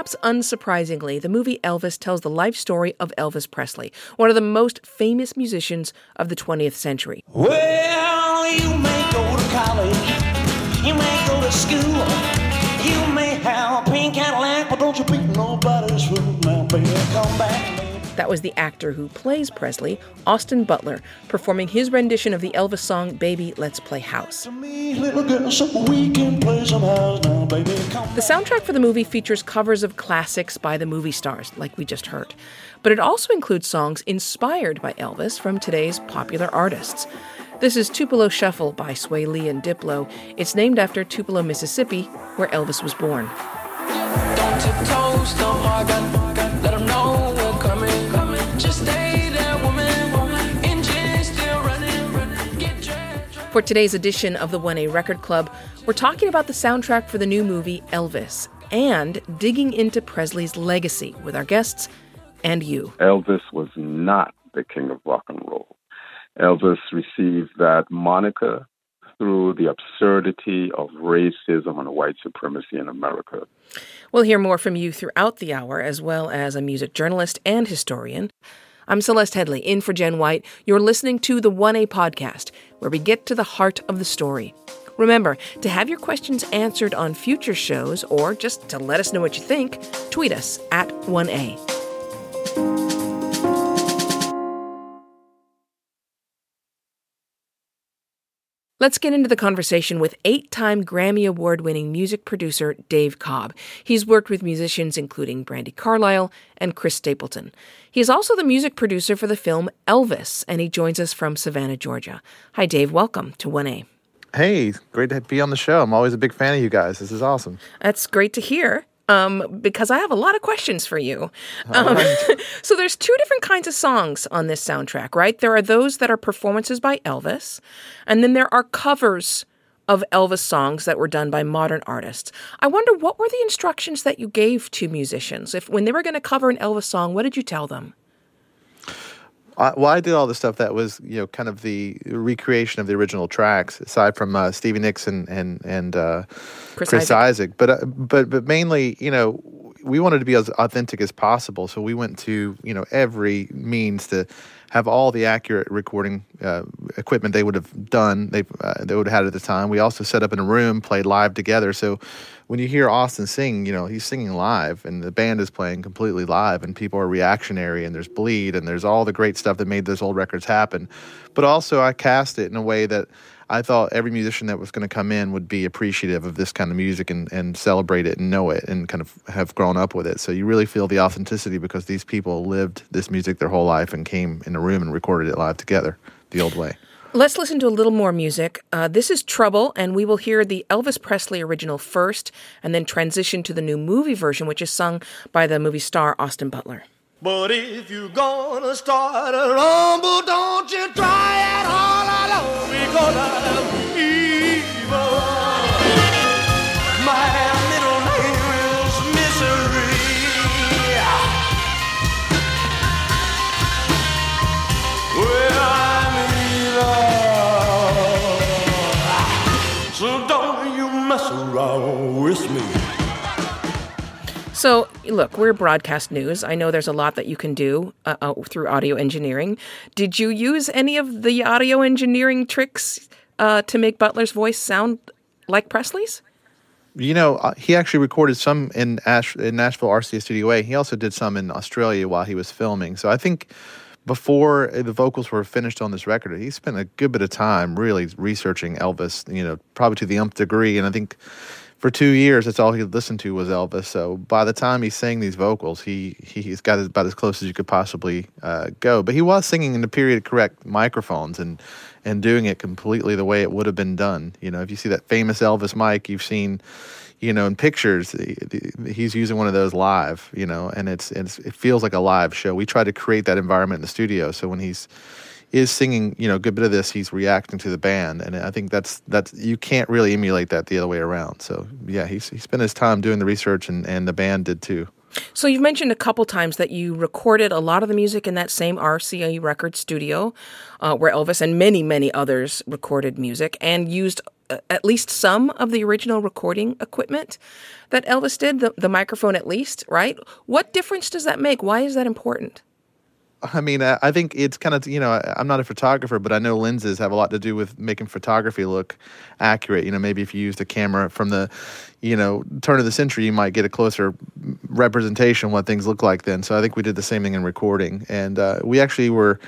perhaps unsurprisingly, the movie Elvis tells the life story of Elvis Presley, one of the most famous musicians of the 20th century. Well, you may go to college, you may go to school, That was the actor who plays Presley, Austin Butler, performing his rendition of the Elvis song Baby Let's Play House. The soundtrack for the movie features covers of classics by the movie stars, like we just heard. But it also includes songs inspired by Elvis from today's popular artists. This is Tupelo Shuffle by Swae Lee and Diplo. It's named after Tupelo, Mississippi, where Elvis was born. For today's edition of the 1A Record Club, we're talking about the soundtrack for the new movie Elvis and digging into Presley's legacy with our guests and you. Elvis was not the king of rock and roll. Elvis received that moniker through the absurdity of racism and white supremacy in America. We'll hear more from you throughout the hour, as well as a music journalist and historian. I'm Celeste Headlee, in for Jen White. You're listening to the 1A podcast, where we get to the heart of the story. Remember, to have your questions answered on future shows or just to let us know what you think, tweet us at 1A. Let's get into the conversation with eight time Grammy Award winning music producer Dave Cobb. He's worked with musicians including Brandi Carlile and Chris Stapleton. He is also the music producer for the film Elvis, and he joins us from Savannah, Georgia. Hi, Dave. Welcome to 1A. Hey, great to be on the show. I'm always a big fan of you guys. This is awesome. That's great to hear um, because I have a lot of questions for you. Um, right. so there's two different kinds of songs on this soundtrack, right? There are those that are performances by Elvis, and then there are covers of Elvis songs that were done by modern artists. I wonder what were the instructions that you gave to musicians if when they were going to cover an Elvis song, what did you tell them? I, well, I did all the stuff that was, you know, kind of the recreation of the original tracks, aside from uh, Stevie Nicks and and and uh, Chris, Chris Isaak. Isaak. But uh, but but mainly, you know, we wanted to be as authentic as possible, so we went to you know every means to have all the accurate recording uh, equipment they would have done they uh, they would have had at the time. We also set up in a room, played live together. So when you hear Austin sing, you know he's singing live, and the band is playing completely live, and people are reactionary, and there's bleed, and there's all the great stuff that made those old records happen. But also, I cast it in a way that I thought every musician that was going to come in would be appreciative of this kind of music and, and celebrate it and know it and kind of have grown up with it. So you really feel the authenticity because these people lived this music their whole life and came in a room and recorded it live together the old way. Let's listen to a little more music. Uh, this is Trouble, and we will hear the Elvis Presley original first and then transition to the new movie version, which is sung by the movie star Austin Butler. But if you're gonna start a rumble, don't you try it all alone because I'm evil. My middle name is Misery. Well, I'm evil. So don't you mess around with me. So, look, we're broadcast news. I know there's a lot that you can do uh, uh, through audio engineering. Did you use any of the audio engineering tricks uh, to make Butler's voice sound like Presley's? You know, uh, he actually recorded some in, Ash- in Nashville RCA Studio A. He also did some in Australia while he was filming. So I think before the vocals were finished on this record, he spent a good bit of time really researching Elvis, you know, probably to the nth degree. And I think for two years, that's all he listened to was Elvis. So by the time he sang these vocals, he, he has got about as close as you could possibly uh, go. But he was singing in the period correct microphones and and doing it completely the way it would have been done. You know, if you see that famous Elvis mic, you've seen, you know, in pictures, he's using one of those live. You know, and it's, it's it feels like a live show. We try to create that environment in the studio. So when he's is singing, you know, a good bit of this, he's reacting to the band, and I think that's that's you can't really emulate that the other way around. So yeah, he's he spent his time doing the research, and and the band did too. So you've mentioned a couple times that you recorded a lot of the music in that same RCA record studio, uh, where Elvis and many many others recorded music and used uh, at least some of the original recording equipment that Elvis did, the, the microphone at least, right? What difference does that make? Why is that important? I mean, I think it's kind of, you know, I'm not a photographer, but I know lenses have a lot to do with making photography look accurate. You know, maybe if you used a camera from the, you know, turn of the century, you might get a closer representation of what things look like then. So I think we did the same thing in recording. And uh, we actually were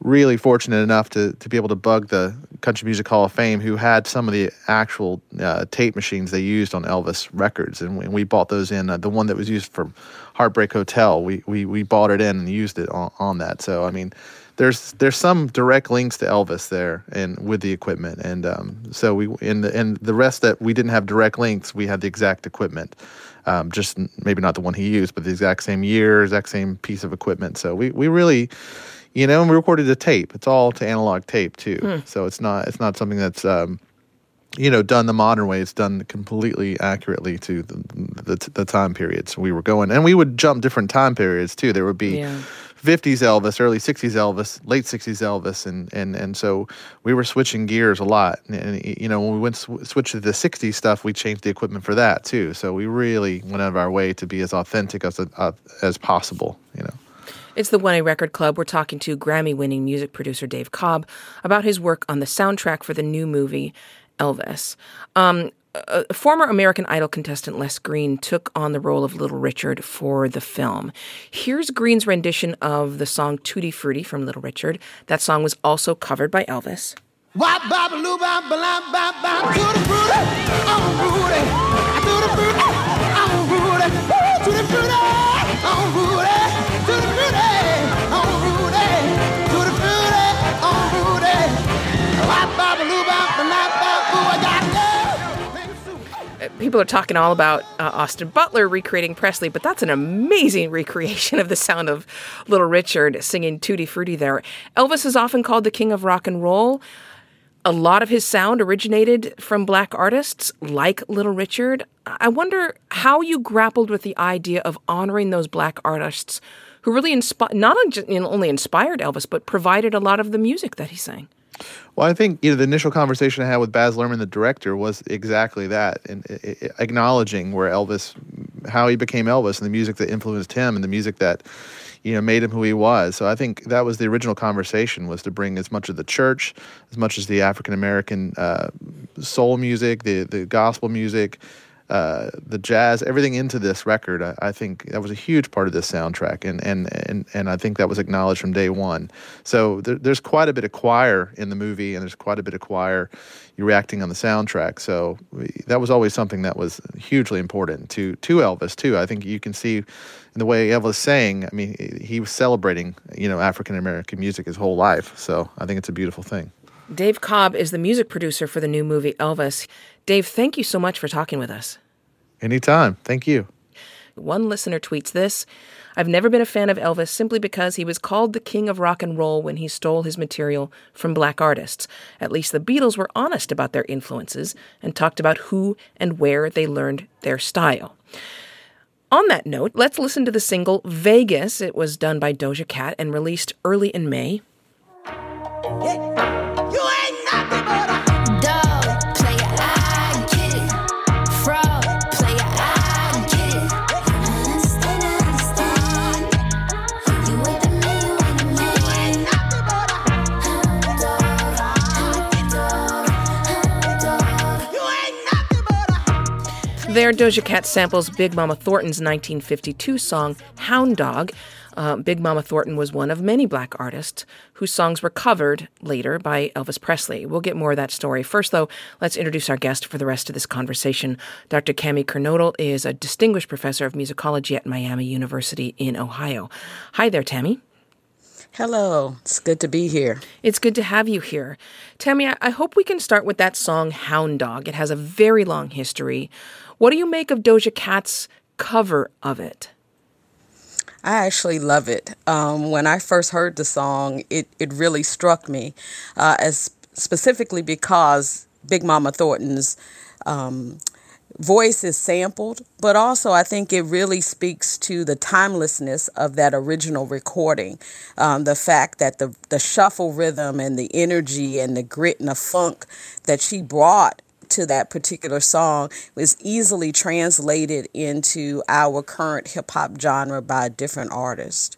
really fortunate enough to, to be able to bug the Country Music Hall of Fame, who had some of the actual uh, tape machines they used on Elvis records, and we, and we bought those in. Uh, the one that was used for Heartbreak Hotel, we, we, we bought it in and used it on, on that. So I mean, there's there's some direct links to Elvis there, and with the equipment, and um, so we in the and the rest that we didn't have direct links, we had the exact equipment. Um, just maybe not the one he used, but the exact same year, exact same piece of equipment. So we, we really, you know, and we recorded a tape. It's all to analog tape too. Mm. So it's not it's not something that's um, you know done the modern way. It's done completely accurately to the, the, the time periods we were going, and we would jump different time periods too. There would be. Yeah. 50s Elvis, early 60s Elvis, late 60s Elvis, and and and so we were switching gears a lot. And, and you know, when we went sw- switched to the 60s stuff, we changed the equipment for that too. So we really went out of our way to be as authentic as uh, as possible. You know. It's the 1A Record Club. We're talking to Grammy winning music producer Dave Cobb about his work on the soundtrack for the new movie Elvis. Um, a former American Idol contestant Les Green took on the role of Little Richard for the film. Here's Green's rendition of the song Tutti Frutti from Little Richard. That song was also covered by Elvis. People are talking all about uh, Austin Butler recreating Presley, but that's an amazing recreation of the sound of Little Richard singing Tutti Frutti there. Elvis is often called the king of rock and roll. A lot of his sound originated from black artists like Little Richard. I wonder how you grappled with the idea of honoring those black artists who really inspi- not only inspired Elvis, but provided a lot of the music that he sang. Well, I think you know the initial conversation I had with Baz Luhrmann, the director, was exactly that, and acknowledging where Elvis, how he became Elvis, and the music that influenced him, and the music that you know made him who he was. So I think that was the original conversation was to bring as much of the church, as much as the African American uh, soul music, the the gospel music, uh, the jazz, everything into this record. I, I, think that was a huge part of this soundtrack, and and and and I think that was acknowledged from day one. So there, there's quite a bit of choir in the movie, and there's quite a bit of choir reacting on the soundtrack. So we, that was always something that was hugely important to to Elvis too. I think you can see in the way Elvis sang. I mean, he was celebrating you know African American music his whole life. So I think it's a beautiful thing. Dave Cobb is the music producer for the new movie Elvis. Dave, thank you so much for talking with us. Anytime. Thank you. One listener tweets this I've never been a fan of Elvis simply because he was called the king of rock and roll when he stole his material from black artists. At least the Beatles were honest about their influences and talked about who and where they learned their style. On that note, let's listen to the single Vegas. It was done by Doja Cat and released early in May. There, Doja Cat samples Big Mama Thornton's 1952 song, Hound Dog. Uh, Big Mama Thornton was one of many black artists whose songs were covered later by Elvis Presley. We'll get more of that story. First, though, let's introduce our guest for the rest of this conversation. Dr. Tammy Kernodle is a distinguished professor of musicology at Miami University in Ohio. Hi there, Tammy. Hello, it's good to be here. It's good to have you here. Tammy, I hope we can start with that song Hound Dog. It has a very long history. What do you make of Doja Cat's cover of it? I actually love it. Um, when I first heard the song, it, it really struck me, uh, as specifically because Big Mama Thornton's um, voice is sampled, but also I think it really speaks to the timelessness of that original recording. Um, the fact that the the shuffle rhythm and the energy and the grit and the funk that she brought to that particular song was easily translated into our current hip hop genre by different artists.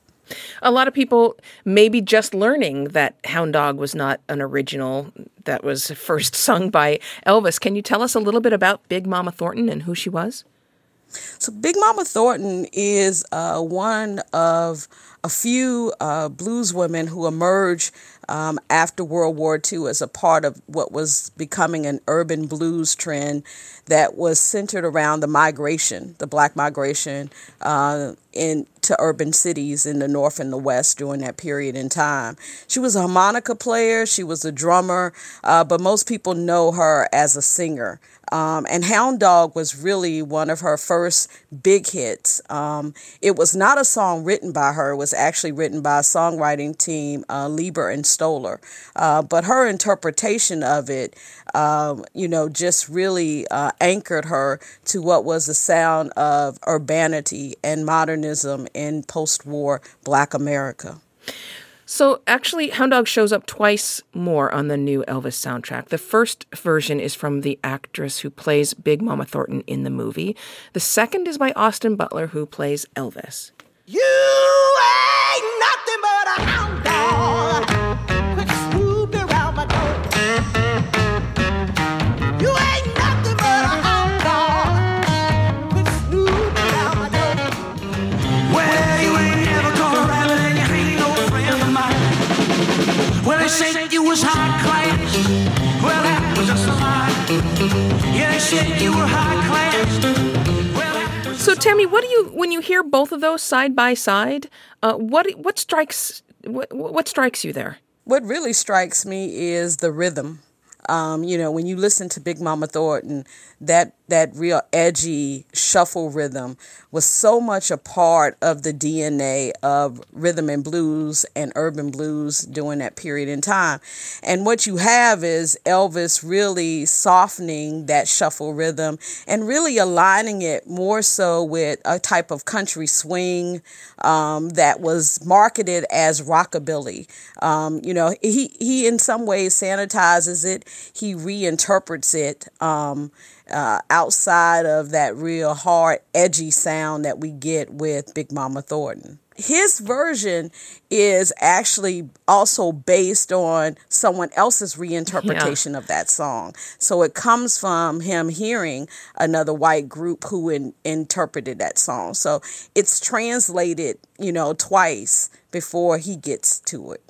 A lot of people may be just learning that Hound Dog was not an original that was first sung by Elvis. Can you tell us a little bit about Big Mama Thornton and who she was? So, Big Mama Thornton is uh, one of a few uh, blues women who emerged um, after World War II as a part of what was becoming an urban blues trend that was centered around the migration, the black migration uh, into urban cities in the North and the West during that period in time. She was a harmonica player, she was a drummer, uh, but most people know her as a singer. Um, and Hound Dog was really one of her first big hits. Um, it was not a song written by her, it was actually written by a songwriting team, uh, Leiber and Stoller. Uh, but her interpretation of it, um, you know, just really uh, anchored her to what was the sound of urbanity and modernism in post war Black America. So actually, Hound Dog shows up twice more on the new Elvis soundtrack. The first version is from the actress who plays Big Mama Thornton in the movie. The second is by Austin Butler, who plays Elvis. You ain't nothing but a hound dog. Was high class. Well, that was just a lie. Yeah, they said you were high class. Well, that was So Tammy, what do you when you hear both of those side by side? Uh, what what strikes what, what strikes you there? What really strikes me is the rhythm. Um, you know, when you listen to Big Mama Thornton, that that real edgy shuffle rhythm was so much a part of the DNA of rhythm and blues and urban blues during that period in time. And what you have is Elvis really softening that shuffle rhythm and really aligning it more so with a type of country swing um, that was marketed as rockabilly. Um, you know, he, he in some ways sanitizes it, he reinterprets it. Um, uh, outside of that real hard, edgy sound that we get with Big Mama Thornton. His version is actually also based on someone else's reinterpretation of that song. So it comes from him hearing another white group who in, interpreted that song. So it's translated, you know, twice before he gets to it.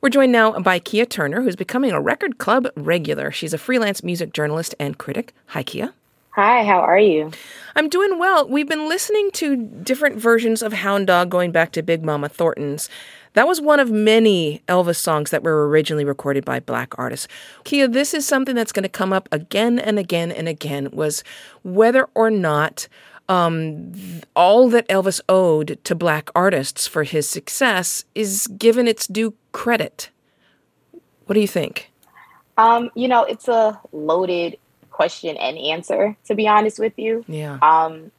We're joined now by Kia Turner, who's becoming a record club regular. She's a freelance music journalist and critic. Hi, Kia. Hi, how are you? I'm doing well. We've been listening to different versions of Hound Dog going back to Big Mama Thornton's. That was one of many Elvis songs that were originally recorded by black artists. Kia, this is something that's going to come up again and again and again was whether or not um, all that Elvis owed to black artists for his success is given its due credit. What do you think? Um, you know, it's a loaded question and answer, to be honest with you. Yeah. Um,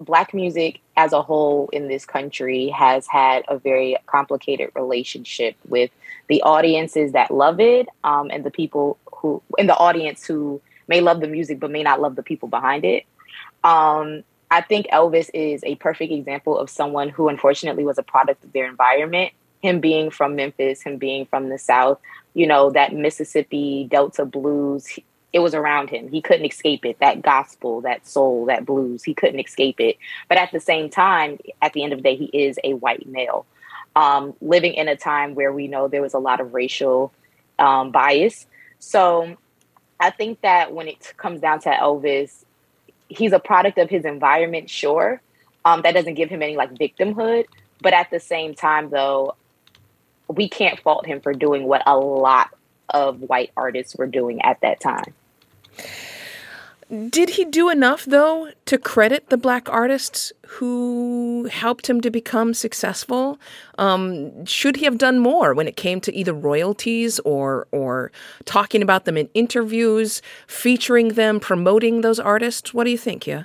black music as a whole in this country has had a very complicated relationship with the audiences that love it um, and the people who, in the audience who may love the music but may not love the people behind it. Um, I think Elvis is a perfect example of someone who unfortunately was a product of their environment. Him being from Memphis, him being from the South, you know, that Mississippi Delta blues, it was around him. He couldn't escape it. That gospel, that soul, that blues, he couldn't escape it. But at the same time, at the end of the day, he is a white male. Um, living in a time where we know there was a lot of racial um, bias. So I think that when it comes down to Elvis, he's a product of his environment, sure. Um, that doesn't give him any like victimhood. But at the same time, though, we can't fault him for doing what a lot of white artists were doing at that time. Did he do enough, though, to credit the black artists who helped him to become successful? Um, should he have done more when it came to either royalties or or talking about them in interviews, featuring them, promoting those artists? What do you think, yeah?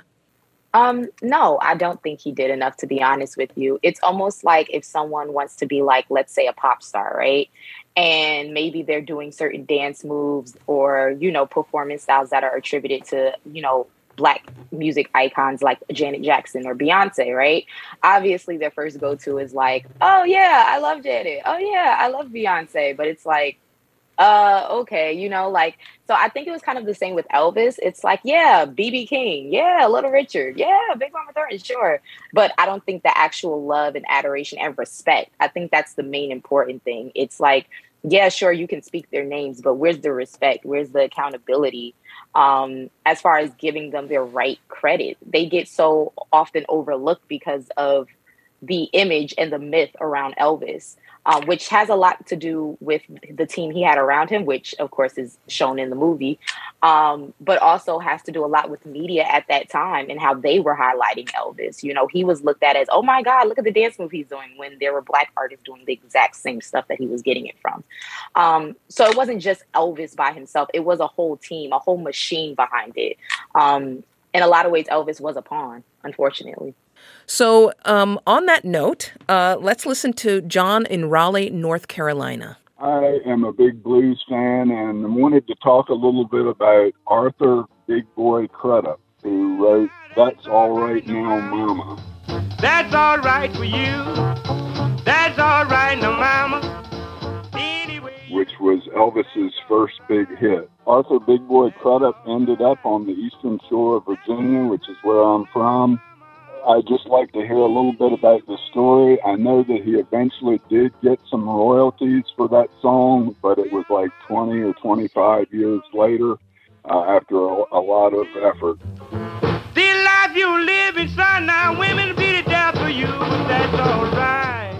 Um, no, I don't think he did enough to be honest with you. It's almost like if someone wants to be like, let's say a pop star, right? And maybe they're doing certain dance moves or, you know, performance styles that are attributed to, you know, black music icons like Janet Jackson or Beyonce, right? Obviously their first go to is like, oh yeah, I love Janet. Oh yeah, I love Beyonce. But it's like, uh, okay, you know, like, so I think it was kind of the same with Elvis. It's like, yeah, BB King, yeah, Little Richard, yeah, Big Mama Thornton, sure. But I don't think the actual love and adoration and respect, I think that's the main important thing. It's like, yeah, sure, you can speak their names, but where's the respect? Where's the accountability? Um, as far as giving them their right credit, they get so often overlooked because of the image and the myth around Elvis uh, which has a lot to do with the team he had around him, which of course is shown in the movie, um, but also has to do a lot with media at that time and how they were highlighting Elvis. You know, he was looked at as, oh my God, look at the dance move he's doing when there were black artists doing the exact same stuff that he was getting it from. Um, so it wasn't just Elvis by himself, it was a whole team, a whole machine behind it. Um, in a lot of ways, Elvis was a pawn, unfortunately. So, um, on that note, uh, let's listen to John in Raleigh, North Carolina. I am a big blues fan and wanted to talk a little bit about Arthur Big Boy Crudup, who wrote That's All Right Now, Mama. That's all right for you. That's all right now, Mama. Which was Elvis's first big hit. Arthur Big Boy Crudup ended up on the eastern shore of Virginia, which is where I'm from I'd just like to hear a little bit about the story. I know that he eventually did get some royalties for that song, but it was like 20 or 25 years later uh, after a, a, lot of effort. The life you live son, now women beat it down for you, that's all right.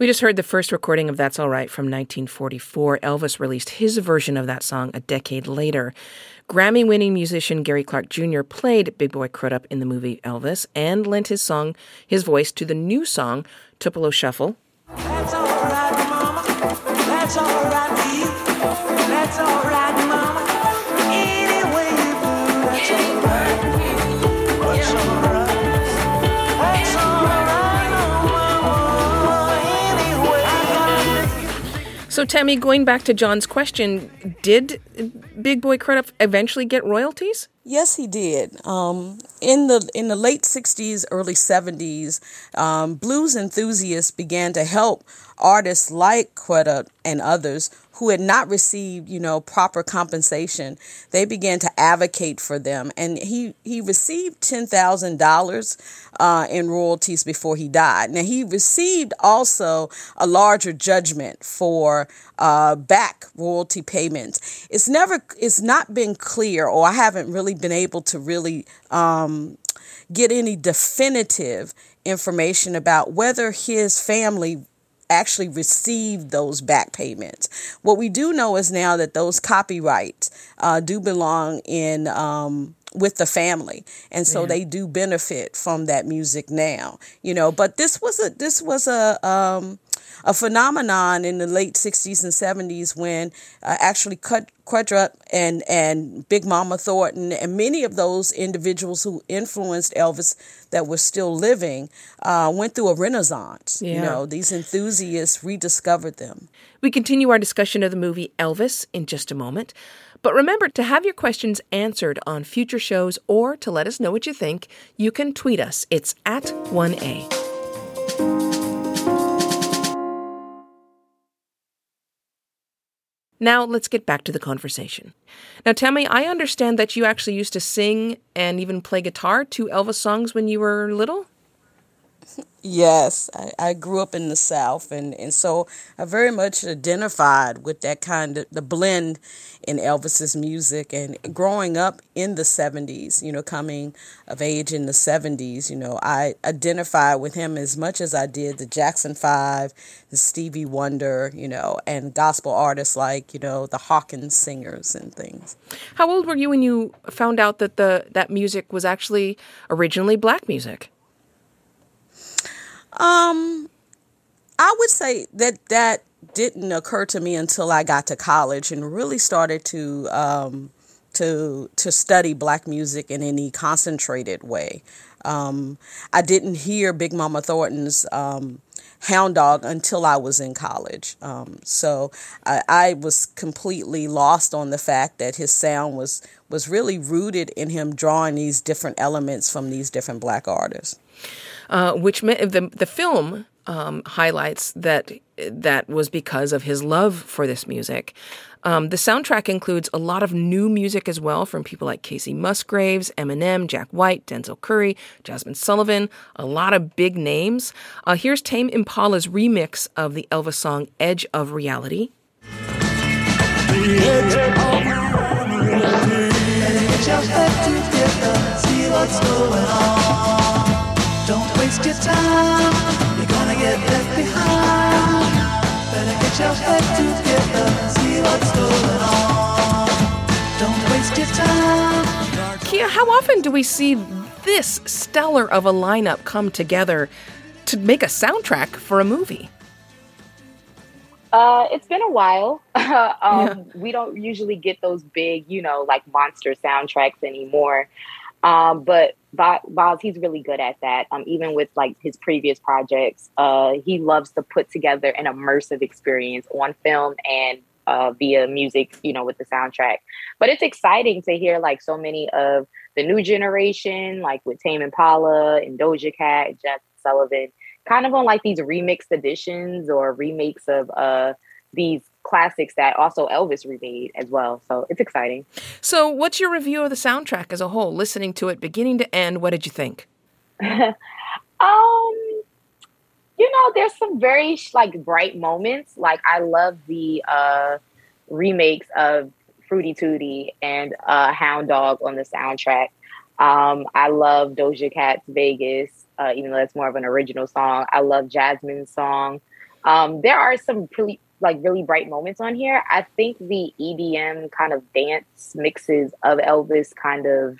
We just heard the first recording of That's All Right from 1944. Elvis released his version of that song a decade later. Grammy winning musician Gary Clark Jr. played Big Boy Crudup in the movie Elvis and lent his song, his voice to the new song Tupelo Shuffle. That's all right, mama. That's all right, That's all right, So, Tammy, going back to John's question, did Big Boy Crudup eventually get royalties? Yes, he did. Um, in the in the late '60s, early '70s, um, blues enthusiasts began to help artists like Crudup and others who had not received, you know, proper compensation, they began to advocate for them. And he, he received $10,000 uh, in royalties before he died. Now, he received also a larger judgment for uh, back royalty payments. It's never, it's not been clear, or I haven't really been able to really um, get any definitive information about whether his family actually received those back payments. What we do know is now that those copyrights uh, do belong in um, with the family and so yeah. they do benefit from that music now you know but this was a this was a um a phenomenon in the late 60s and 70s when uh, actually cut Crudup and and Big Mama Thornton and many of those individuals who influenced Elvis that were still living uh, went through a renaissance. Yeah. You know, these enthusiasts rediscovered them. We continue our discussion of the movie Elvis in just a moment. But remember to have your questions answered on future shows or to let us know what you think, you can tweet us. It's at 1A. Now let's get back to the conversation. Now, Tammy, I understand that you actually used to sing and even play guitar to Elvis songs when you were little? Yes, I, I grew up in the South, and, and so I very much identified with that kind of the blend in Elvis's music. And growing up in the 70s, you know, coming of age in the 70s, you know, I identified with him as much as I did the Jackson Five, the Stevie Wonder, you know, and gospel artists like, you know, the Hawkins singers and things. How old were you when you found out that the that music was actually originally black music? Um, I would say that that didn't occur to me until I got to college and really started to um, to to study black music in any concentrated way. Um, I didn't hear Big Mama Thornton's um, Hound Dog until I was in college. Um, so I, I, was completely lost on the fact that his sound was was really rooted in him drawing these different elements from these different black artists. Uh, which the the film um, highlights that that was because of his love for this music. Um, the soundtrack includes a lot of new music as well from people like Kacey Musgraves, Eminem, Jack White, Denzel Curry, Jazmine Sullivan, a lot of big names. Uh, here's Tame Impala's remix of the Elvis song Edge of Reality. Don't waste your time, you're gonna get left behind. Better get your head together. Kia, how often do we see this stellar of a lineup come together to make a soundtrack for a movie? Uh, it's been a while. um, yeah. We don't usually get those big, you know, like monster soundtracks anymore. Um, but Baz, he's really good at that. Um, even with like his previous projects, uh, he loves to put together an immersive experience on film and uh, via music, you know, with the soundtrack. But it's exciting to hear like so many of the new generation, like with Tame Impala and Doja Cat Jeff Sullivan, kind of on like these remixed editions or remakes of uh, these classics that also Elvis remade as well. So it's exciting. So, what's your review of the soundtrack as a whole? Listening to it beginning to end, what did you think? um, you know, there's some very like bright moments. Like I love the uh, remakes of Fruity Tooty and uh, Hound Dog on the soundtrack. Um, I love Doja Cat's Vegas, uh, even though it's more of an original song. I love Jazmine's song. Um, there are some pretty like really bright moments on here. I think the EDM kind of dance mixes of Elvis kind of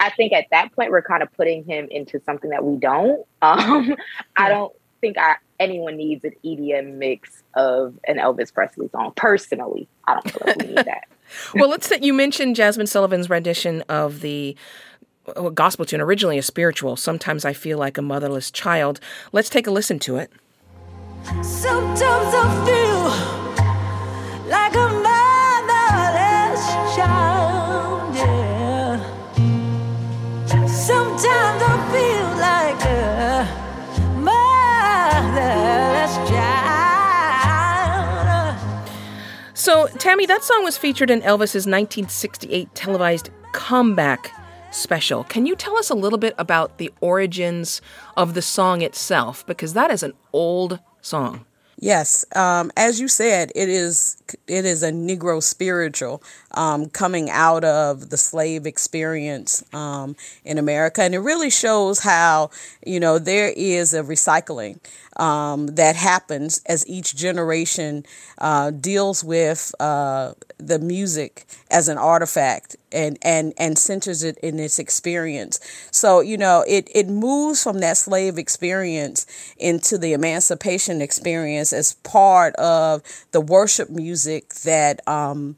I think at that point we're kind of putting him into something that we don't. Um, I don't think I, anyone needs an EDM mix of an Elvis Presley song. Personally, I don't feel like we need that. well, let's say you mentioned Jazmine Sullivan's rendition of the uh, gospel tune, originally a spiritual. Sometimes I feel like a motherless child. Let's take a listen to it. Sometimes I feel like a motherless child. Yeah. Sometimes I feel like a motherless child. So, Tammy, that song was featured in Elvis's 1968 televised comeback special. Can you tell us a little bit about the origins of the song itself? Because that is an old song. Yes, um, as you said, it is it is a Negro spiritual um, coming out of the slave experience um, in America, and it really shows how you know there is a recycling um, that happens as each generation uh, deals with uh, the music as an artifact and and and centers it in its experience. So you know it it moves from that slave experience into the emancipation experience as part of the worship music that um,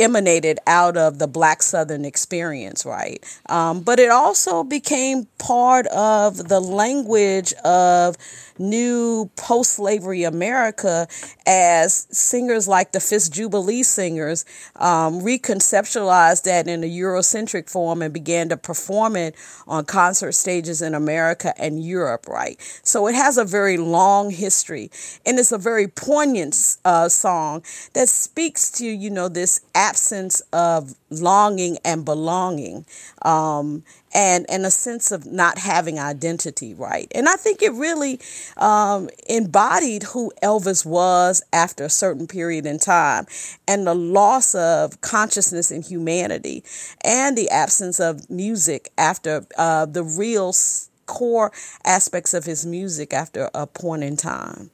emanated out of the Black Southern experience, right? Um, but it also became part of the language of new post slavery America as singers like the Fisk Jubilee singers um, reconceptualized that in a Eurocentric form and began to perform it on concert stages in America and Europe, right? So it has a very long history and it's a very poignant uh, song that speaks to, you know, this absence of longing and belonging. Um, and and a sense of not having identity right and i think it really um, embodied who elvis was after a certain period in time and the loss of consciousness and humanity and the absence of music after uh, the real core aspects of his music after a point in time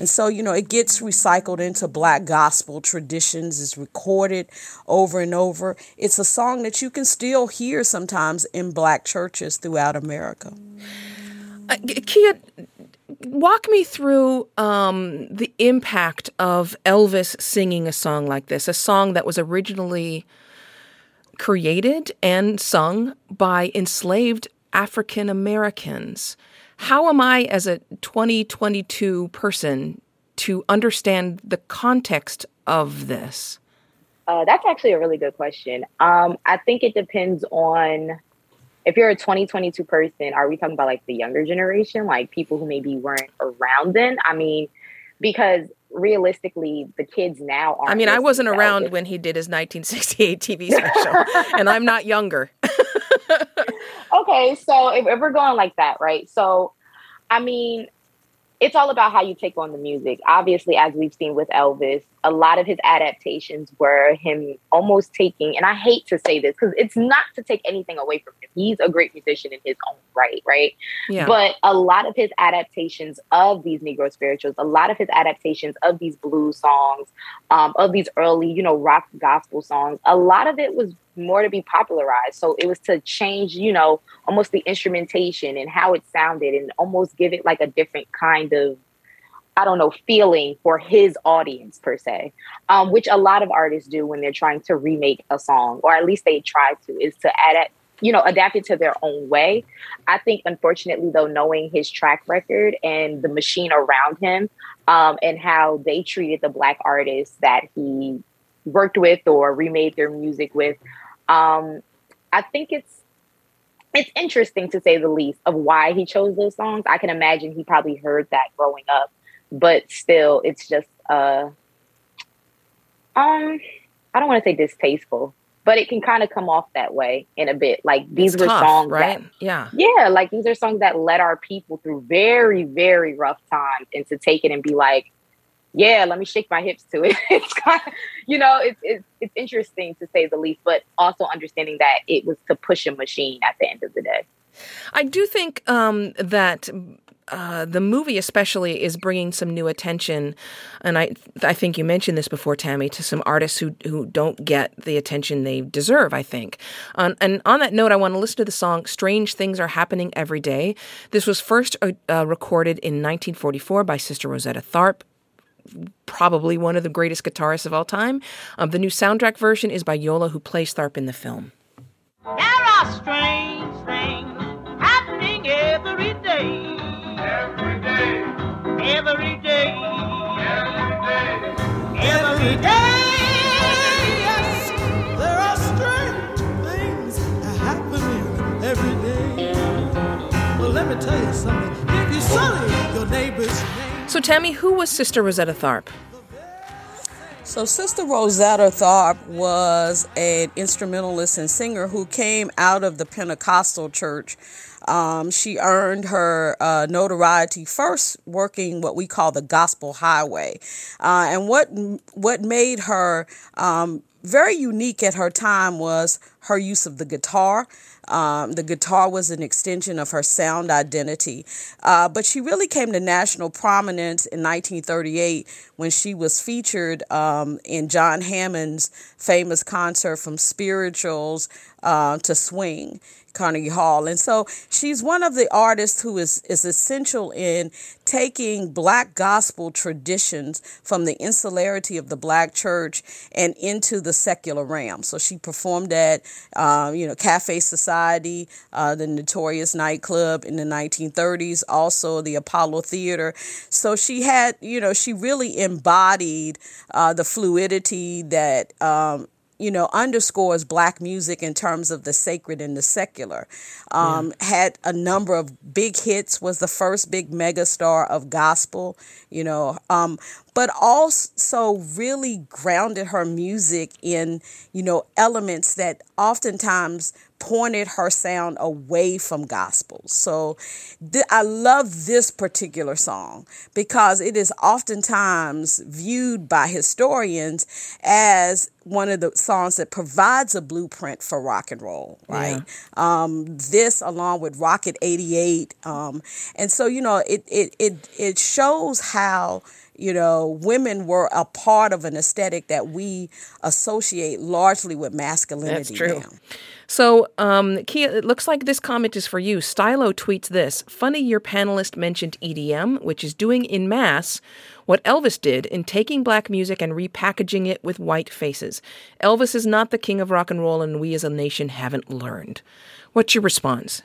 and so, you know, it gets recycled into black gospel traditions, it's recorded over and over. It's a song that you can still hear sometimes in black churches throughout America. Uh, Kia, walk me through um, the impact of Elvis singing a song like this, a song that was originally created and sung by enslaved African Americans. How am I, as a 2022 person, to understand the context of this? Uh, that's actually a really good question. Um, I think it depends on if you're a 2022 person, are we talking about like the younger generation, like people who maybe weren't around then? I mean, because realistically, the kids now are. I mean, I wasn't around when he did his 1968 TV special, and I'm not younger. okay, so if, if we're going like that, right? So, I mean, it's all about how you take on the music. Obviously, as we've seen with Elvis, a lot of his adaptations were him almost taking, and I hate to say this because it's not to take anything away from him. He's a great musician in his own right, right? Yeah. But a lot of his adaptations of these Negro spirituals, a lot of his adaptations of these blues songs, um, of these early, you know, rock gospel songs, a lot of it was more to be popularized. So it was to change, you know, almost the instrumentation and how it sounded and almost give it like a different kind of I don't know, feeling for his audience per se, um, which a lot of artists do when they're trying to remake a song, or at least they try to, is to add it, you know, adapt it to their own way. I think, unfortunately, though, knowing his track record and the machine around him, um, and how they treated the black artists that he worked with or remade their music with, um, I think it's it's interesting to say the least of why he chose those songs. I can imagine he probably heard that growing up, but still, it's just uh, um, I don't want to say distasteful, but it can kind of come off that way in a bit. Like these it's were tough, songs, right? That, yeah, yeah, like these are songs that led our people through very, very rough times, and to take it and be like, yeah, let me shake my hips to it. it's kind of, you know, it's, it's it's interesting to say the least, but also understanding that it was to push a machine at the end of the day. I do think um, that uh, the movie especially is bringing some new attention, and I I think you mentioned this before, Tammy, to some artists who who don't get the attention they deserve. I think, um, and on that note, I want to listen to the song "Strange Things Are Happening Every Day." This was first uh, uh recorded in 1944 by Sister Rosetta Tharpe probably one of the greatest guitarists of all time. Um, the new soundtrack version is by Yola, who plays Tharpe in the film. There are strange things happening every day. Every day. Every day. Every day. Every day. Yes, there are strange things happening every day. Well, let me tell you something. If you sully your neighbor's name, so, Tammy, who was Sister Rosetta Tharpe? So, Sister Rosetta Tharpe was an instrumentalist and singer who came out of the Pentecostal church. Um, she earned her uh, notoriety first working what we call the Gospel Highway, uh, and what what made her um, very unique at her time was her use of the guitar. Um, the guitar was an extension of her sound identity. Uh, but she really came to national prominence in 1938 when she was featured um, in John Hammond's famous concert from spirituals uh, to swing. Carnegie Hall. And so she's one of the artists who is, is essential in taking black gospel traditions from the insularity of the black church and into the secular realm. So she performed at, uh, you know, Cafe Society, uh, the notorious nightclub in the 1930s, also the Apollo Theater. So she had, you know, she really embodied uh, the fluidity that um, you know, underscores black music in terms of the sacred and the secular. Um, yeah. Had a number of big hits, was the first big megastar of gospel, you know, um, but also really grounded her music in, you know, elements that oftentimes pointed her sound away from gospel. So th- I love this particular song because it is oftentimes viewed by historians as one of the songs that provides a blueprint for rock and roll, right? Yeah. Um, this along with Rocket 88. Um, and so, you know, it, it, it, it shows how you know, women were a part of an aesthetic that we associate largely with masculinity. That's true. Now. So, um, Kia, it looks like this comment is for you. Stylo tweets this Funny your panelist mentioned EDM, which is doing in mass what Elvis did in taking black music and repackaging it with white faces. Elvis is not the king of rock and roll, and we as a nation haven't learned. What's your response?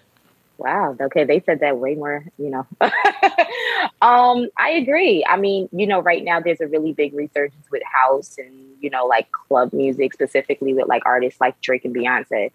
Wow. Okay, they said that way more, you know. um, I agree. I mean, you know, right now there's a really big resurgence with house and, you know, like club music, specifically with like artists like Drake and Beyonce.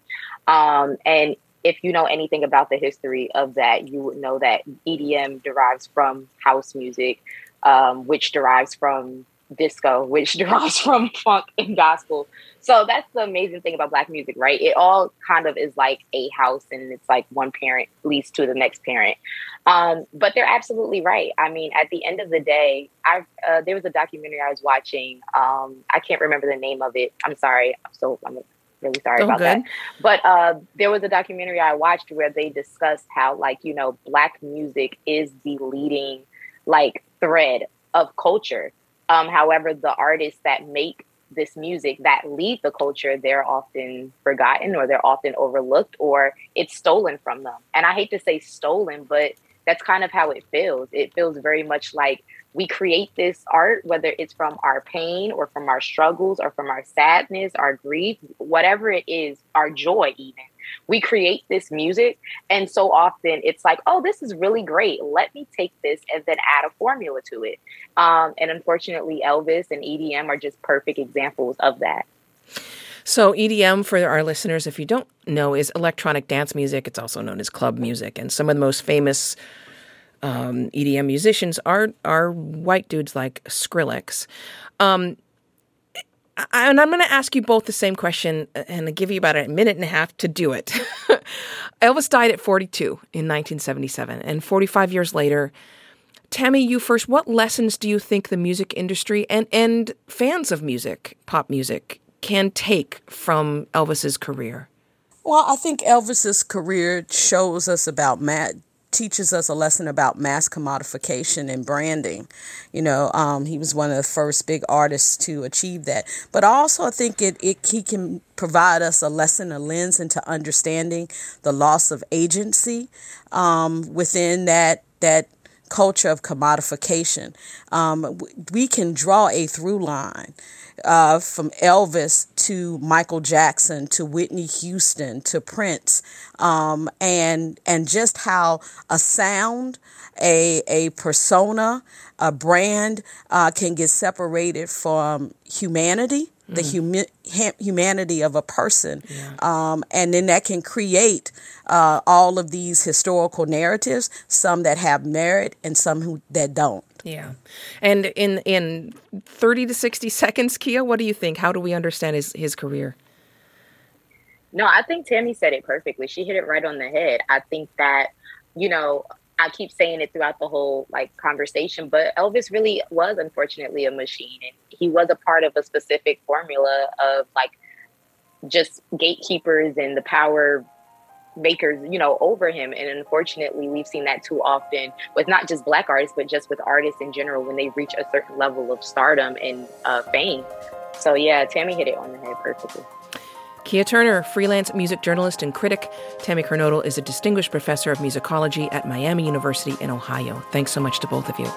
Um, and if you know anything about the history of that, you would know that EDM derives from house music, um, which derives from disco, which derives from funk and gospel. So that's the amazing thing about black music, right? It all kind of is like a house and it's like one parent leads to the next parent. Um, but they're absolutely right. I mean, at the end of the day, I uh, there was a documentary I was watching. Um, I can't remember the name of it. I'm sorry. So I'm really sorry Oh, about good. that. But uh, there was a documentary I watched where they discussed how, like, you know, black music is the leading, like, thread of culture. Um, however, the artists that make this music that lead the culture, they're often forgotten or they're often overlooked or it's stolen from them. And I hate to say stolen, but that's kind of how it feels. It feels very much like we create this art, whether it's from our pain or from our struggles or from our sadness, our grief, whatever it is, our joy, even. We create this music. And so often it's like, oh, this is really great. Let me take this and then add a formula to it. Um, and unfortunately, Elvis and EDM are just perfect examples of that. So, EDM, for our listeners, if you don't know, is electronic dance music. It's also known as club music. And some of the most famous um, EDM musicians are, are white dudes like Skrillex. Um, I- and I'm going to ask you both the same question and I'll give you about a minute and a half to do it. Elvis died at 42 in 1977. And 45 years later, Tammy, you first, what lessons do you think the music industry and, and fans of music, pop music, can take from Elvis's career? Well, I think Elvis's career shows us about Matt teaches us a lesson about mass commodification and branding. You know, um, he was one of the first big artists to achieve that. But also, I think it, it he can provide us a lesson, a lens into understanding the loss of agency um, within that that culture of commodification. Um, we can draw a through line uh, from Elvis to Michael Jackson to Whitney Houston to Prince, um, and and just how a sound, a a persona, a brand uh, can get separated from humanity. The humi- ha- humanity of a person, um, and then that can create uh, all of these historical narratives. Some that have merit, and some who that don't. Yeah. And in in 30 to 60 seconds, Kia, what do you think? How do we understand his, his career? No, I think Tammy said it perfectly. She hit it right on the head. I think that, you know, I keep saying it throughout the whole like conversation, but Elvis really was unfortunately a machine and he was a part of a specific formula of like just gatekeepers and the power makers, you know, over him. And unfortunately, we've seen that too often with not just black artists, but just with artists in general when they reach a certain level of stardom and uh, fame. So yeah, Tammy hit it on the head perfectly. Kia Turner, freelance music journalist and critic. Tammy Kernodle is a distinguished professor of musicology at Miami University in Ohio. Thanks so much to both of you.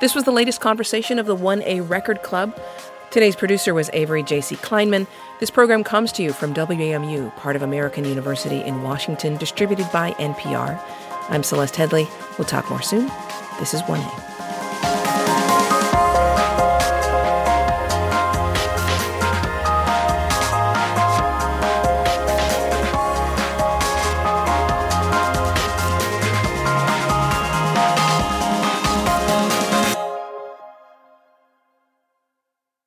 This was the latest conversation of the 1A Record Club. Today's producer was Avery J.C. Kleinman. This program comes to you from WAMU, part of American University in Washington, distributed by NPR. I'm Celeste Headlee. We'll talk more soon. This is 1A.